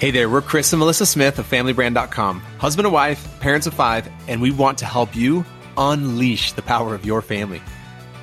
Hey there, we're Chris and Melissa Smith of FamilyBrand.com, husband and wife, parents of five, and we want to help you unleash the power of your family.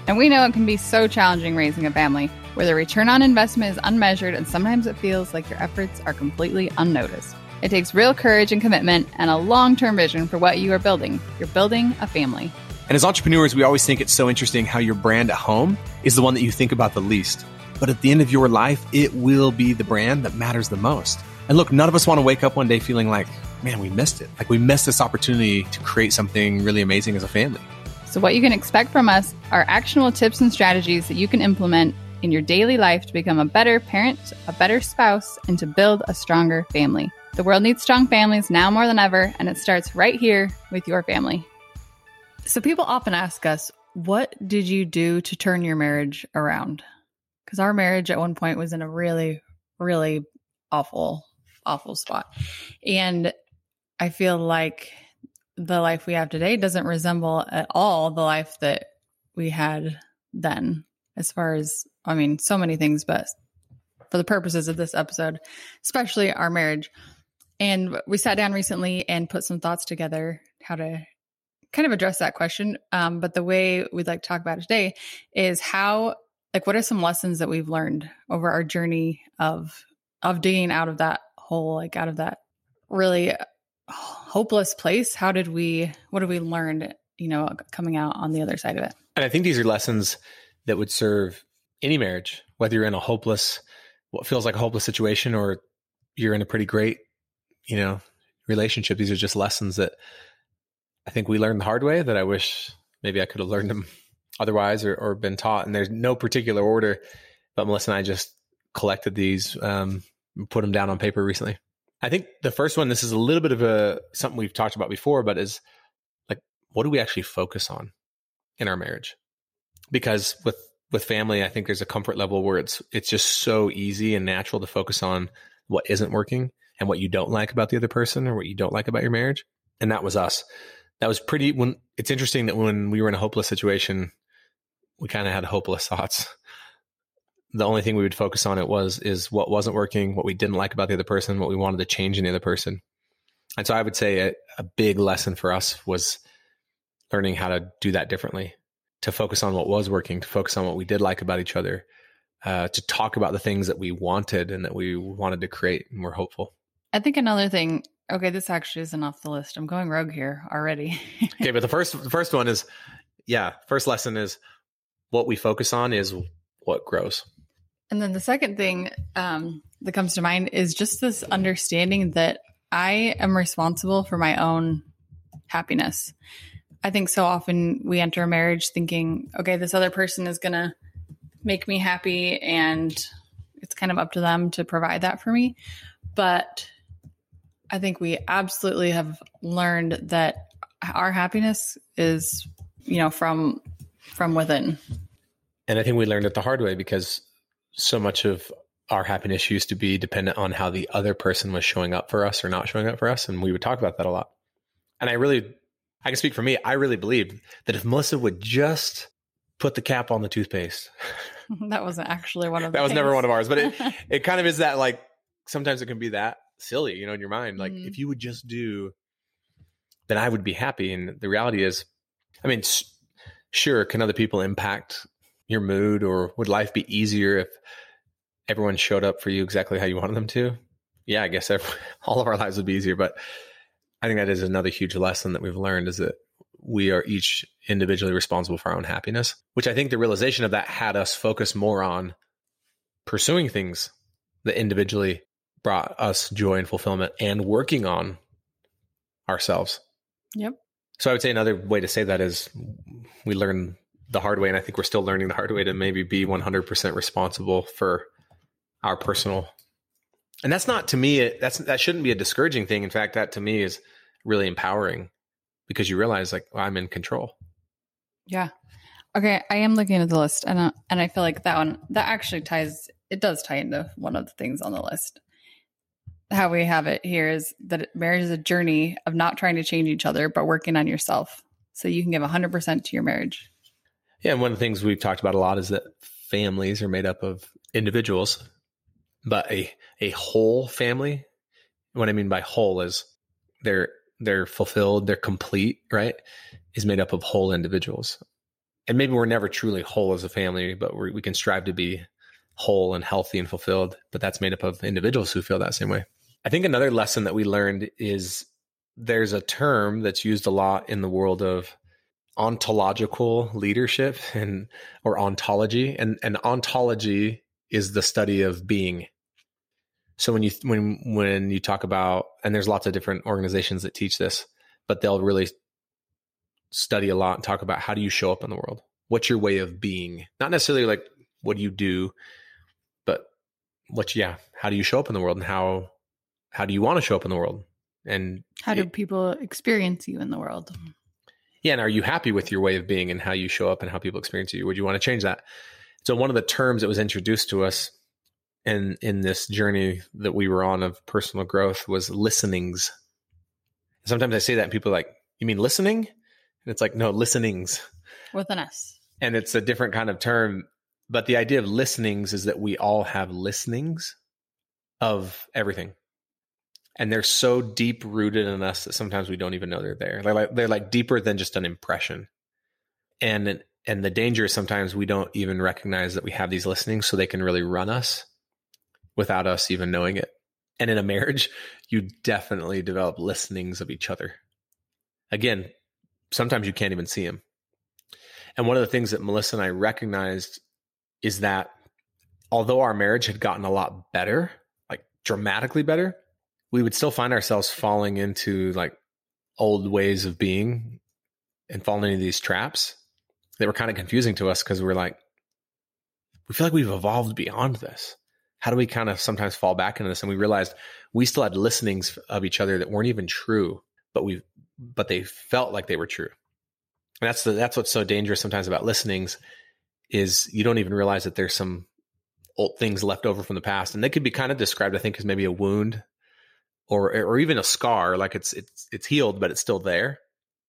And we know it can be so challenging raising a family, where the return on investment is unmeasured and sometimes it feels like your efforts are completely unnoticed. It takes real courage and commitment and a long term vision for what you are building. You're building a family. And as entrepreneurs, we always think it's so interesting how your brand at home is the one that you think about the least. But at the end of your life, it will be the brand that matters the most. And look, none of us want to wake up one day feeling like, man, we missed it. Like we missed this opportunity to create something really amazing as a family. So, what you can expect from us are actionable tips and strategies that you can implement in your daily life to become a better parent, a better spouse, and to build a stronger family. The world needs strong families now more than ever, and it starts right here with your family. So, people often ask us, What did you do to turn your marriage around? Because our marriage at one point was in a really, really awful awful spot. And I feel like the life we have today doesn't resemble at all the life that we had then, as far as, I mean, so many things, but for the purposes of this episode, especially our marriage. And we sat down recently and put some thoughts together how to kind of address that question. Um, but the way we'd like to talk about it today is how, like, what are some lessons that we've learned over our journey of of digging out of that hole, like out of that really hopeless place? How did we, what did we learn, you know, coming out on the other side of it? And I think these are lessons that would serve any marriage, whether you're in a hopeless, what feels like a hopeless situation, or you're in a pretty great, you know, relationship. These are just lessons that I think we learned the hard way that I wish maybe I could have learned them otherwise or, or been taught. And there's no particular order, but Melissa and I just collected these um, put them down on paper recently. I think the first one, this is a little bit of a something we've talked about before, but is like, what do we actually focus on in our marriage? Because with with family, I think there's a comfort level where it's it's just so easy and natural to focus on what isn't working and what you don't like about the other person or what you don't like about your marriage. And that was us. That was pretty when it's interesting that when we were in a hopeless situation, we kind of had hopeless thoughts the only thing we would focus on it was is what wasn't working, what we didn't like about the other person, what we wanted to change in the other person. And so I would say a, a big lesson for us was learning how to do that differently, to focus on what was working, to focus on what we did like about each other, uh, to talk about the things that we wanted and that we wanted to create and we're hopeful. I think another thing, okay, this actually isn't off the list. I'm going rogue here already. okay, but the first the first one is yeah, first lesson is what we focus on is what grows. And then the second thing um, that comes to mind is just this understanding that I am responsible for my own happiness. I think so often we enter a marriage thinking, okay, this other person is going to make me happy and it's kind of up to them to provide that for me. But I think we absolutely have learned that our happiness is, you know, from from within. And I think we learned it the hard way because so much of our happiness used to be dependent on how the other person was showing up for us or not showing up for us. And we would talk about that a lot. And I really, I can speak for me. I really believed that if Melissa would just put the cap on the toothpaste, that wasn't actually one of that was never one of ours, but it, it kind of is that like sometimes it can be that silly, you know, in your mind. Like mm-hmm. if you would just do, then I would be happy. And the reality is, I mean, sure, can other people impact your mood or would life be easier if everyone showed up for you exactly how you wanted them to? Yeah, I guess every, all of our lives would be easier. But I think that is another huge lesson that we've learned is that we are each individually responsible for our own happiness, which I think the realization of that had us focus more on pursuing things that individually brought us joy and fulfillment and working on ourselves. Yep. So I would say another way to say that is we learn the hard way, and I think we're still learning the hard way to maybe be 100% responsible for our personal. And that's not to me. That's that shouldn't be a discouraging thing. In fact, that to me is really empowering because you realize like well, I'm in control. Yeah. Okay, I am looking at the list, and uh, and I feel like that one that actually ties. It does tie into one of the things on the list. How we have it here is that marriage is a journey of not trying to change each other, but working on yourself, so you can give 100 percent to your marriage. Yeah, and one of the things we've talked about a lot is that families are made up of individuals, but a a whole family what I mean by whole is they're they're fulfilled, they're complete, right? Is made up of whole individuals. And maybe we're never truly whole as a family, but we can strive to be whole and healthy and fulfilled. But that's made up of individuals who feel that same way. I think another lesson that we learned is there's a term that's used a lot in the world of ontological leadership and or ontology and and ontology is the study of being. So when you when when you talk about and there's lots of different organizations that teach this but they'll really study a lot and talk about how do you show up in the world? What's your way of being? Not necessarily like what do you do but what yeah how do you show up in the world and how how do you want to show up in the world? And how do it, people experience you in the world yeah and are you happy with your way of being and how you show up and how people experience you? Would you want to change that? So one of the terms that was introduced to us in in this journey that we were on of personal growth was listenings. Sometimes i say that and people are like you mean listening? And it's like no listenings. With an s. And it's a different kind of term but the idea of listenings is that we all have listenings of everything and they're so deep rooted in us that sometimes we don't even know they're there. They're like they're like deeper than just an impression. And and the danger is sometimes we don't even recognize that we have these listenings so they can really run us without us even knowing it. And in a marriage, you definitely develop listenings of each other. Again, sometimes you can't even see them. And one of the things that Melissa and I recognized is that although our marriage had gotten a lot better, like dramatically better, we would still find ourselves falling into like old ways of being and falling into these traps They were kind of confusing to us because we are like, we feel like we've evolved beyond this. How do we kind of sometimes fall back into this? And we realized we still had listenings of each other that weren't even true, but we, but they felt like they were true. And that's the, that's what's so dangerous sometimes about listenings is you don't even realize that there's some old things left over from the past. And they could be kind of described, I think, as maybe a wound or or even a scar, like it's it's it's healed, but it's still there.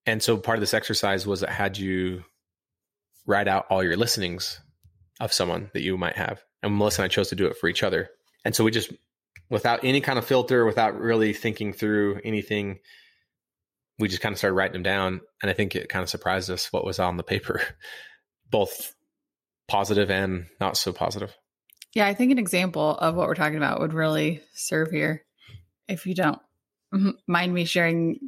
And so part of this exercise was it had you write out all your listenings of someone that you might have. And Melissa and I chose to do it for each other. And so we just without any kind of filter, without really thinking through anything, we just kind of started writing them down. And I think it kind of surprised us what was on the paper, both positive and not so positive. Yeah, I think an example of what we're talking about would really serve here if you don't mind me sharing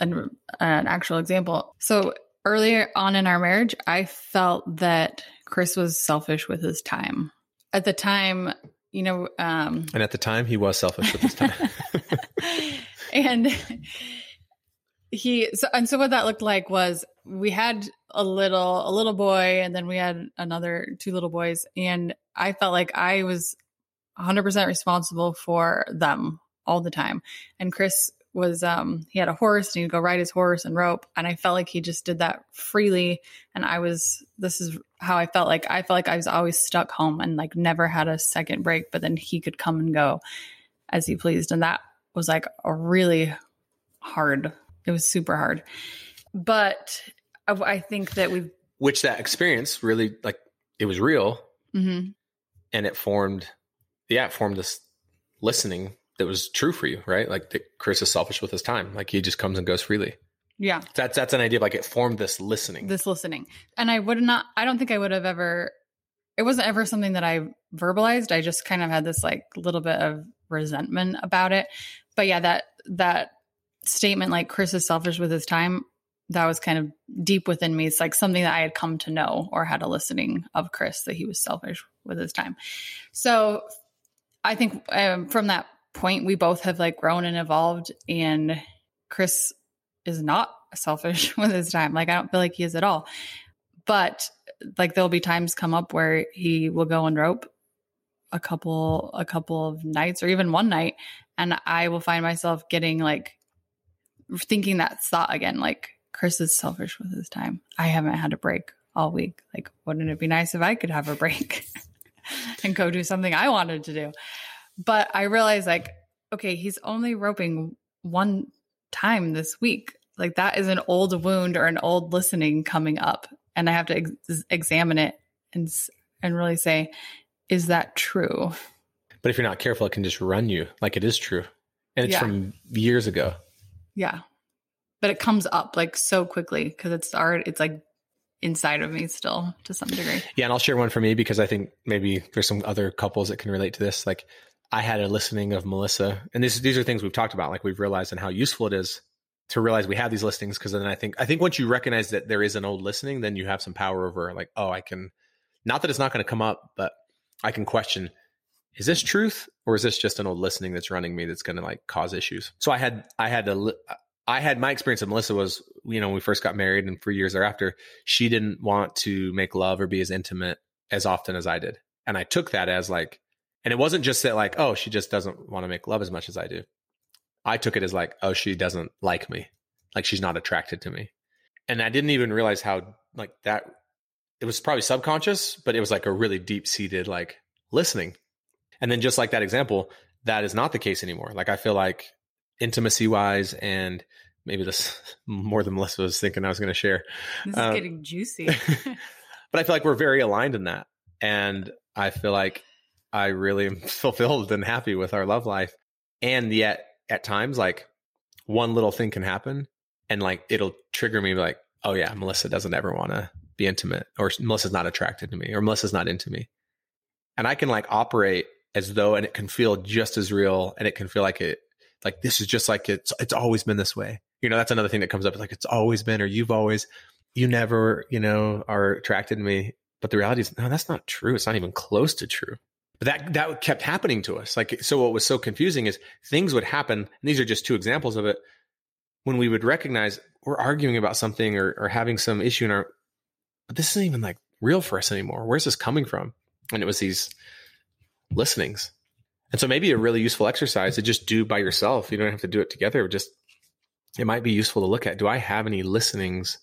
an, an actual example. So earlier on in our marriage, I felt that Chris was selfish with his time. At the time, you know, um, and at the time, he was selfish with his time. and he so and so what that looked like was we had a little a little boy and then we had another two little boys and I felt like I was 100% responsible for them all the time. And Chris was um he had a horse and he'd go ride his horse and rope. And I felt like he just did that freely. And I was this is how I felt like I felt like I was always stuck home and like never had a second break but then he could come and go as he pleased. And that was like a really hard it was super hard. But I think that we which that experience really like it was real. Mm-hmm. and it formed yeah it formed this listening that was true for you, right? Like that Chris is selfish with his time. Like he just comes and goes freely. Yeah. That's that's an idea of like it formed this listening. This listening. And I would not I don't think I would have ever it wasn't ever something that I verbalized. I just kind of had this like little bit of resentment about it. But yeah, that that statement like Chris is selfish with his time, that was kind of deep within me. It's like something that I had come to know or had a listening of Chris that he was selfish with his time. So I think um, from that point we both have like grown and evolved and Chris is not selfish with his time. Like I don't feel like he is at all. But like there'll be times come up where he will go and rope a couple a couple of nights or even one night and I will find myself getting like thinking that thought again like Chris is selfish with his time. I haven't had a break all week. Like wouldn't it be nice if I could have a break and go do something I wanted to do? But I realized like, okay, he's only roping one time this week. Like that is an old wound or an old listening coming up. And I have to ex- examine it and, and really say, is that true? But if you're not careful, it can just run you like it is true. and it's Yeah. from years ago. Yeah. But it comes up like so quickly because it's art. It's like inside of me still to some degree. Yeah, and I'll share one for me because I think maybe there's some other couples that can relate to this. Like I had a listening of Melissa, and these these are things we've talked about, like we've realized and how useful it is to realize we have these listenings. Because then I think I think once you recognize that there is an old listening, then you have some power over like, oh, I can. Not that it's not going to come up, but I can question: Is this truth, or is this just an old listening that's running me that's going to like cause issues? So I had I had li- I had my experience of Melissa was, you know, when we first got married and for years thereafter, she didn't want to make love or be as intimate as often as I did. And I took that as like, and it wasn't just that like, oh, she just doesn't want to make love as much as I do. I took it as like, oh, she doesn't like me. Like she's not attracted to me. And I didn't even realize how like that, it was probably subconscious, but it was like a really deep seated like listening. And then just like that example, that is not the case anymore. Like I feel like intimacy wise and maybe this more than Melissa was thinking I was going to share. This is Um, getting juicy. but I feel like we're very aligned in that. And I feel like I really am fulfilled and happy with our love life. And yet at times, like one little thing can happen and like it'll trigger me like, oh yeah, Melissa doesn't ever want to be intimate or Melissa's not attracted to me or Melissa's not into me. And I can like operate as though, and it can feel just as real and it can feel like it, like this is just like it's, it's always been this way. You know, that's another thing that comes up. Like, it's always been, or you've always, you never, you know, are attracted to me. But the reality is, no, that's not true. It's not even close to true. But that that kept happening to us. Like, so what was so confusing is things would happen. And these are just two examples of it. When we would recognize we're arguing about something or, or having some issue in our, but this isn't even like real for us anymore. Where's this coming from? And it was these listenings. And so maybe a really useful exercise to just do by yourself. You don't have to do it together. Just it might be useful to look at. Do I have any listenings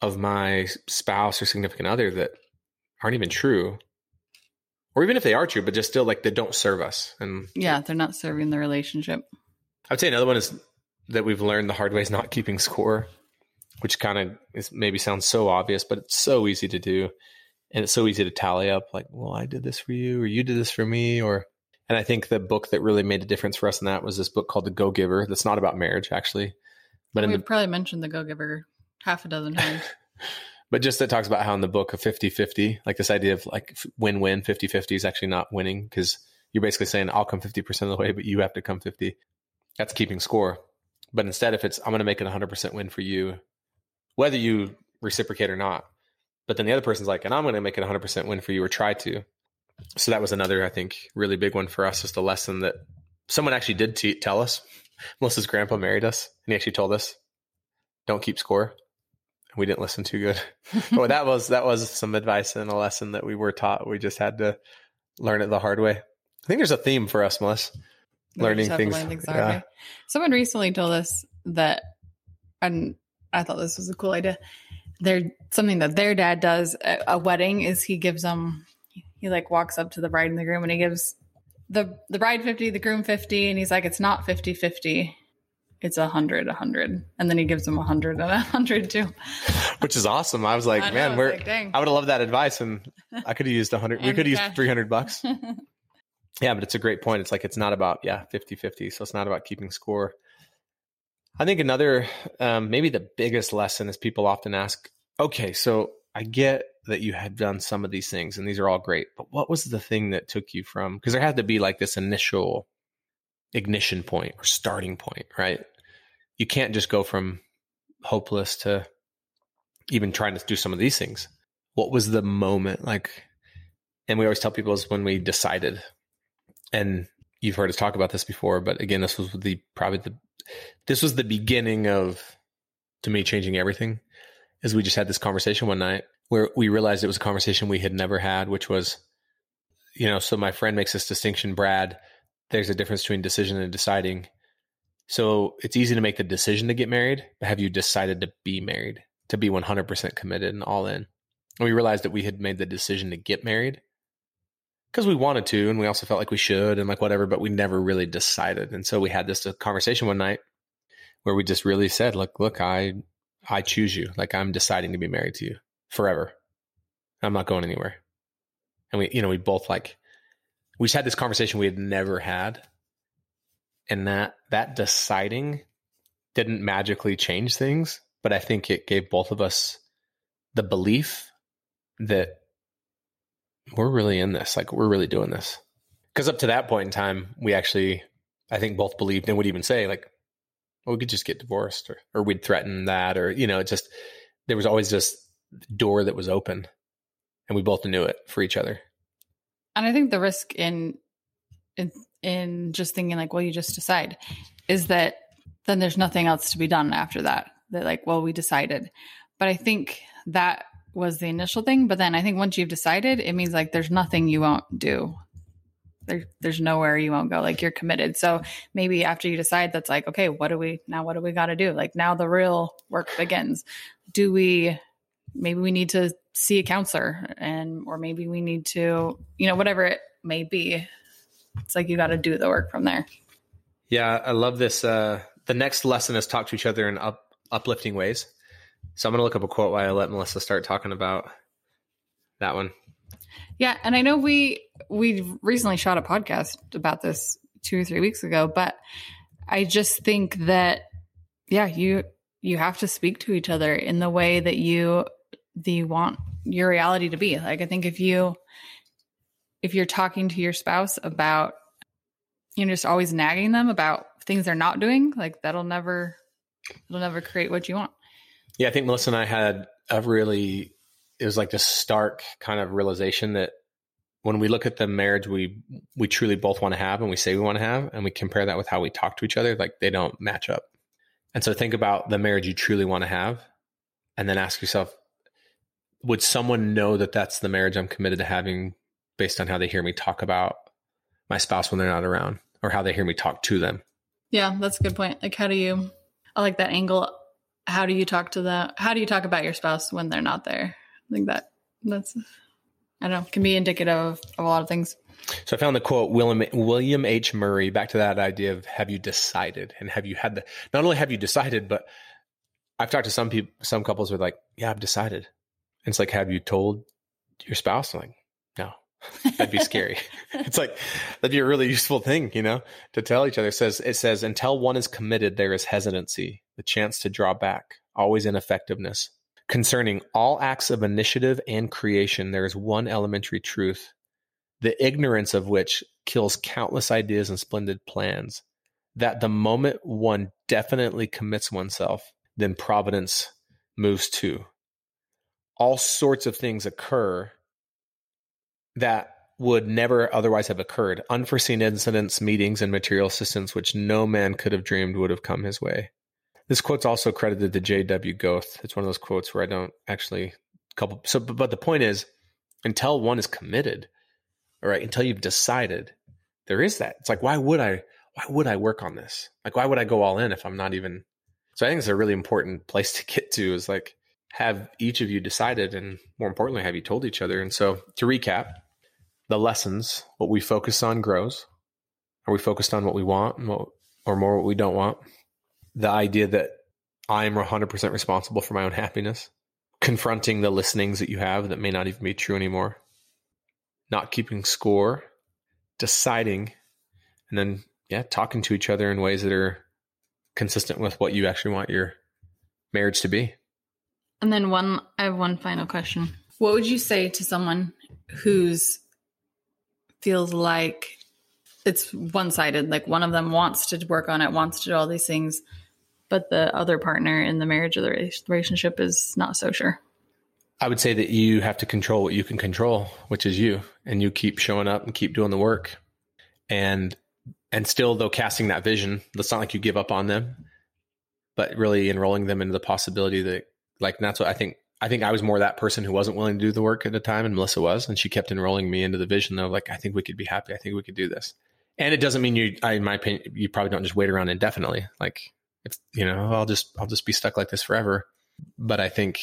of my spouse or significant other that aren't even true? Or even if they are true, but just still like they don't serve us. And yeah, they're not serving the relationship. I would say another one is that we've learned the hard way is not keeping score, which kind of is maybe sounds so obvious, but it's so easy to do. And it's so easy to tally up like, well, I did this for you, or you did this for me, or and I think the book that really made a difference for us in that was this book called The Go Giver. That's not about marriage, actually. But We've the probably mentioned the Go Giver half a dozen times. but just that talks about how in the book of 50-50, like this idea of like win-win, 50-50 is actually not winning because you're basically saying I'll come 50% of the way, but you have to come 50. That's keeping score. But instead, if it's I'm going to make it 100% win for you, whether you reciprocate or not. But then the other person's like, and I'm going to make it 100% win for you or try to. So that was another, I think, really big one for us. Just a lesson that someone actually did te- tell us. Melissa's grandpa married us, and he actually told us, "Don't keep score." We didn't listen too good, but that was that was some advice and a lesson that we were taught. We just had to learn it the hard way. I think there's a theme for us, Melissa. Learning just have to things, learn yeah. Someone recently told us that, and I thought this was a cool idea. There, something that their dad does at a wedding is he gives them, he like walks up to the bride and the groom and he gives the the bride 50, the groom 50, and he's like, it's not 50 50. It's a hundred, a hundred. And then he gives them a hundred and a hundred too. which is awesome. I was like, I man, it's we're. like. I would have loved that advice, and I could have used a hundred. we could have used three hundred bucks. Yeah, but it's a great point. It's like it's not about yeah 50-50. So it's not about keeping score. I think another um, maybe the biggest lesson is people often ask, okay, so I get that you had done some of these things and these are all great, but what was the thing that took you from because there had to be like this initial ignition point or starting point, right? You can't just go from hopeless to even trying to do some of these things. What was the moment like? And we always tell people is when we decided and you've heard us talk about this before, but again, this was the probably the this was the beginning of to me changing everything. Is we just had this conversation one night where we realized it was a conversation we had never had, which was, you know, so my friend makes this distinction, Brad. There's a difference between decision and deciding. So it's easy to make the decision to get married, but have you decided to be married, to be 100% committed and all in? And we realized that we had made the decision to get married because we wanted to and we also felt like we should and like whatever but we never really decided and so we had this uh, conversation one night where we just really said look look i i choose you like i'm deciding to be married to you forever i'm not going anywhere and we you know we both like we just had this conversation we had never had and that that deciding didn't magically change things, but I think it gave both of us the belief that we're really in this, like we're really doing this. Because up to that point in time, we actually, I think, both believed and would even say like, well, we could just get divorced, or or we'd threaten that, or you know, it just there was always this door that was open, and we both knew it for each other. And I think the risk in in in just thinking like, well, you just decide, is that then there's nothing else to be done after that. That like, well, we decided. But I think that was the initial thing. But then I think once you've decided, it means like there's nothing you won't do. There, there's nowhere you won't go. Like you're committed. So maybe after you decide, that's like, okay, what do we now? What do we got to do? Like now the real work begins. Do we? Maybe we need to see a counselor, and or maybe we need to, you know, whatever it may be. It's like you got to do the work from there. Yeah, I love this. Uh, the next lesson is talk to each other in up, uplifting ways. So I'm going to look up a quote while I let Melissa start talking about that one. Yeah, and I know we we recently shot a podcast about this two or three weeks ago, but I just think that yeah, you you have to speak to each other in the way that you the want your reality to be. Like I think if you if you're talking to your spouse about you're just always nagging them about things they're not doing, like that'll never it'll never create what you want. Yeah, I think Melissa and I had a really it was like this stark kind of realization that when we look at the marriage we we truly both want to have and we say we want to have and we compare that with how we talk to each other, like they don't match up. And so think about the marriage you truly want to have and then ask yourself would someone know that that's the marriage I'm committed to having based on how they hear me talk about my spouse when they're not around or how they hear me talk to them? Yeah, that's a good point. Like, how do you, I like that angle. How do you talk to them? How do you talk about your spouse when they're not there? I think that that's, I don't know, can be indicative of, of a lot of things. So I found the quote William William H Murray back to that idea of have you decided and have you had the not only have you decided but I've talked to some people some couples who are like yeah I've decided and it's like have you told your spouse I'm like no that'd be scary it's like that'd be a really useful thing you know to tell each other it says it says until one is committed there is hesitancy the chance to draw back always ineffectiveness concerning all acts of initiative and creation there is one elementary truth the ignorance of which kills countless ideas and splendid plans. That the moment one definitely commits oneself, then providence moves too. All sorts of things occur that would never otherwise have occurred. Unforeseen incidents, meetings, and material assistance which no man could have dreamed would have come his way. This quote's also credited to J.W. Goethe. It's one of those quotes where I don't actually couple. So, but the point is, until one is committed, all right, until you've decided, there is that. It's like, why would I? Why would I work on this? Like, why would I go all in if I'm not even? So I think it's a really important place to get to. Is like have each of you decided, and more importantly, have you told each other? And so to recap, the lessons, what we focus on grows. Are we focused on what we want, or more what we don't want? The idea that I am 100% responsible for my own happiness, confronting the listenings that you have that may not even be true anymore not keeping score, deciding, and then yeah, talking to each other in ways that are consistent with what you actually want your marriage to be. And then one I have one final question. What would you say to someone who's feels like it's one-sided, like one of them wants to work on it, wants to do all these things, but the other partner in the marriage or the relationship is not so sure? I would say that you have to control what you can control, which is you, and you keep showing up and keep doing the work. And and still though casting that vision, it's not like you give up on them, but really enrolling them into the possibility that like that's what I think I think I was more that person who wasn't willing to do the work at the time and Melissa was, and she kept enrolling me into the vision of like, I think we could be happy. I think we could do this. And it doesn't mean you, I, in my opinion, you probably don't just wait around indefinitely. Like if, you know, I'll just, I'll just be stuck like this forever. But I think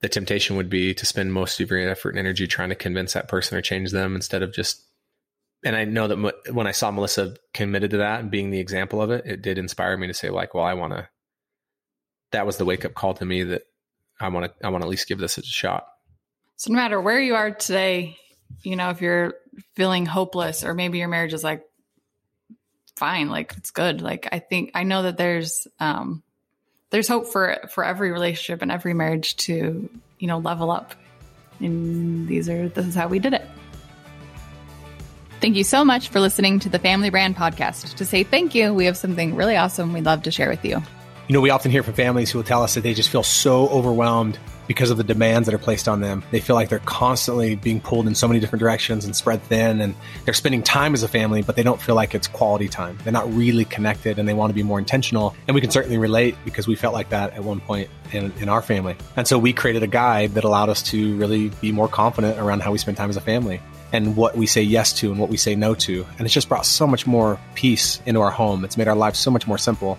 the temptation would be to spend most of your effort and energy trying to convince that person or change them instead of just and I know that when I saw Melissa committed to that and being the example of it, it did inspire me to say like, well, I want to. That was the wake up call to me that I want to. I want to at least give this a shot. So no matter where you are today, you know, if you're feeling hopeless or maybe your marriage is like fine. Like it's good. Like I think I know that there's um there's hope for for every relationship and every marriage to, you know, level up. And these are this is how we did it. Thank you so much for listening to the Family Brand podcast. To say thank you, we have something really awesome we'd love to share with you. You know, we often hear from families who will tell us that they just feel so overwhelmed because of the demands that are placed on them. They feel like they're constantly being pulled in so many different directions and spread thin, and they're spending time as a family, but they don't feel like it's quality time. They're not really connected and they want to be more intentional. And we can certainly relate because we felt like that at one point in, in our family. And so we created a guide that allowed us to really be more confident around how we spend time as a family and what we say yes to and what we say no to. And it's just brought so much more peace into our home. It's made our lives so much more simple.